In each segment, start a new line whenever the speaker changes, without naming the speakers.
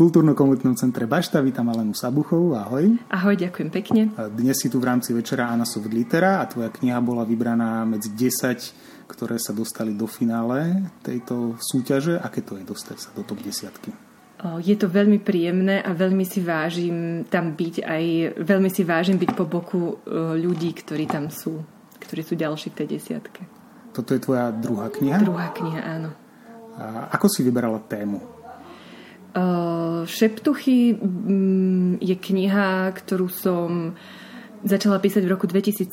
kultúrno-komunitnom centre Bašta. Vítam Alenu Sabuchovú. Ahoj.
Ahoj, ďakujem pekne.
Dnes si tu v rámci večera Anna Soft Litera a tvoja kniha bola vybraná medzi 10, ktoré sa dostali do finále tejto súťaže. Aké to je dostať sa do top desiatky?
Je to veľmi príjemné a veľmi si vážim tam byť aj, veľmi si vážim byť po boku ľudí, ktorí tam sú, ktorí sú ďalší v tej desiatke.
Toto je tvoja druhá kniha?
Druhá kniha, áno.
A ako si vyberala tému?
Šeptuchy um, je kniha, ktorú som začala písať v roku 2017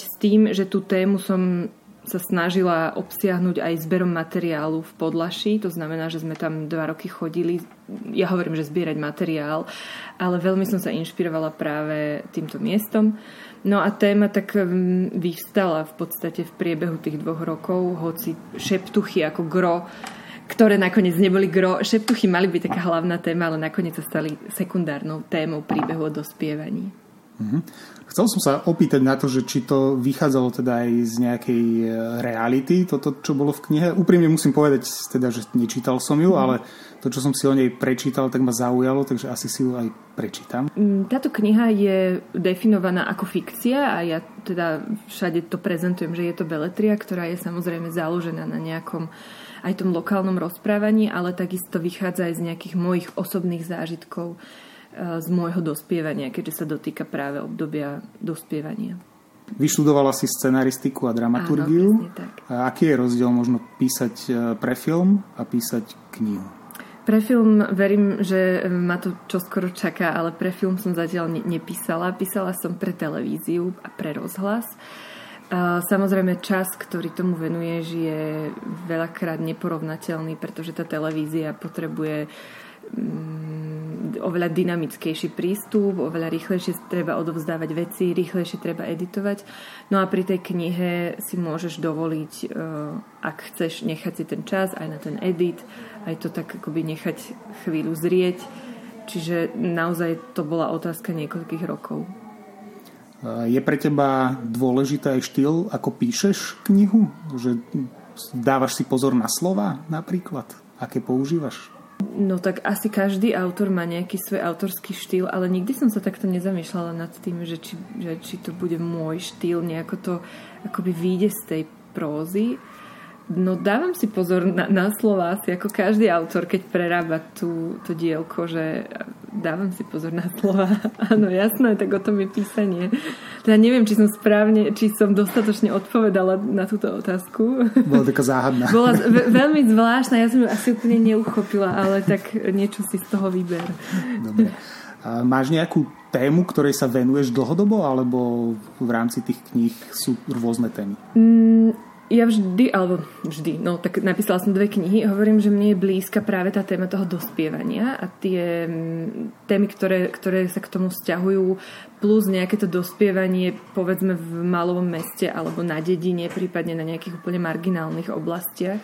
s tým, že tú tému som sa snažila obsiahnuť aj zberom materiálu v Podlaši, to znamená, že sme tam dva roky chodili, ja hovorím, že zbierať materiál, ale veľmi som sa inšpirovala práve týmto miestom. No a téma tak vyvstala v podstate v priebehu tých dvoch rokov, hoci šeptuchy ako gro ktoré nakoniec neboli gro. Šeptuchy mali byť taká hlavná téma, ale nakoniec sa stali sekundárnou témou príbehu o dospievaní.
Mm-hmm. Chcel som sa opýtať na to, že či to vychádzalo teda aj z nejakej e, reality, toto, čo bolo v knihe. Úprimne musím povedať, teda, že nečítal som ju, mm. ale to, čo som si o nej prečítal, tak ma zaujalo, takže asi si ju aj prečítam.
Mm, táto kniha je definovaná ako fikcia a ja teda všade to prezentujem, že je to beletria, ktorá je samozrejme založená na nejakom aj tom lokálnom rozprávaní, ale takisto vychádza aj z nejakých mojich osobných zážitkov z môjho dospievania, keďže sa dotýka práve obdobia dospievania.
Vyštudovala si scenaristiku a dramaturgiu.
Áno, tak.
A aký je rozdiel možno písať e, pre film a písať knihu?
Pre film verím, že ma to čoskoro čaká, ale pre film som zatiaľ nepísala. Písala som pre televíziu a pre rozhlas. Samozrejme čas, ktorý tomu venuješ je veľakrát neporovnateľný, pretože tá televízia potrebuje mm, oveľa dynamickejší prístup, oveľa rýchlejšie treba odovzdávať veci, rýchlejšie treba editovať. No a pri tej knihe si môžeš dovoliť, e, ak chceš nechať si ten čas aj na ten edit, aj to tak akoby nechať chvíľu zrieť. Čiže naozaj to bola otázka niekoľkých rokov.
Je pre teba dôležitý aj štýl, ako píšeš knihu? Že dávaš si pozor na slova napríklad? Aké používaš?
No tak asi každý autor má nejaký svoj autorský štýl, ale nikdy som sa takto nezamýšľala nad tým, že či, že či to bude môj štýl, nejako to akoby vyjde z tej prózy. No dávam si pozor na, na slova asi ako každý autor, keď prerába tú, to dielko, že dávam si pozor na slova. Áno, jasné, tak o tom je písanie. Teda neviem, či som správne, či som dostatočne odpovedala na túto otázku.
Bola taká záhadná.
Bola ve- veľmi zvláštna, ja som ju asi úplne neuchopila, ale tak niečo si z toho vyber.
Dobre. A máš nejakú tému, ktorej sa venuješ dlhodobo, alebo v rámci tých kníh sú rôzne témy?
Mm, ja vždy, alebo vždy, no tak napísala som dve knihy, hovorím, že mne je blízka práve tá téma toho dospievania a tie mm, témy, ktoré, ktoré sa k tomu vzťahujú, plus nejaké to dospievanie povedzme v malovom meste alebo na dedine, prípadne na nejakých úplne marginálnych oblastiach.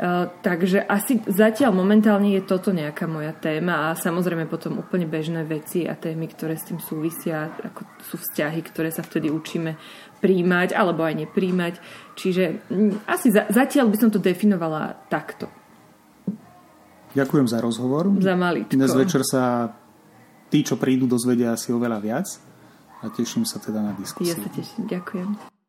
Uh, takže asi zatiaľ momentálne je toto nejaká moja téma a samozrejme potom úplne bežné veci a témy, ktoré s tým súvisia, ako sú vzťahy, ktoré sa vtedy učíme príjmať alebo aj nepríjmať. Čiže mm, asi za, zatiaľ by som to definovala takto.
Ďakujem za rozhovor.
Za maličko.
Dnes večer sa tí, čo prídu, dozvedia asi oveľa viac a teším sa teda na diskusiu.
Ja sa teším. Ďakujem.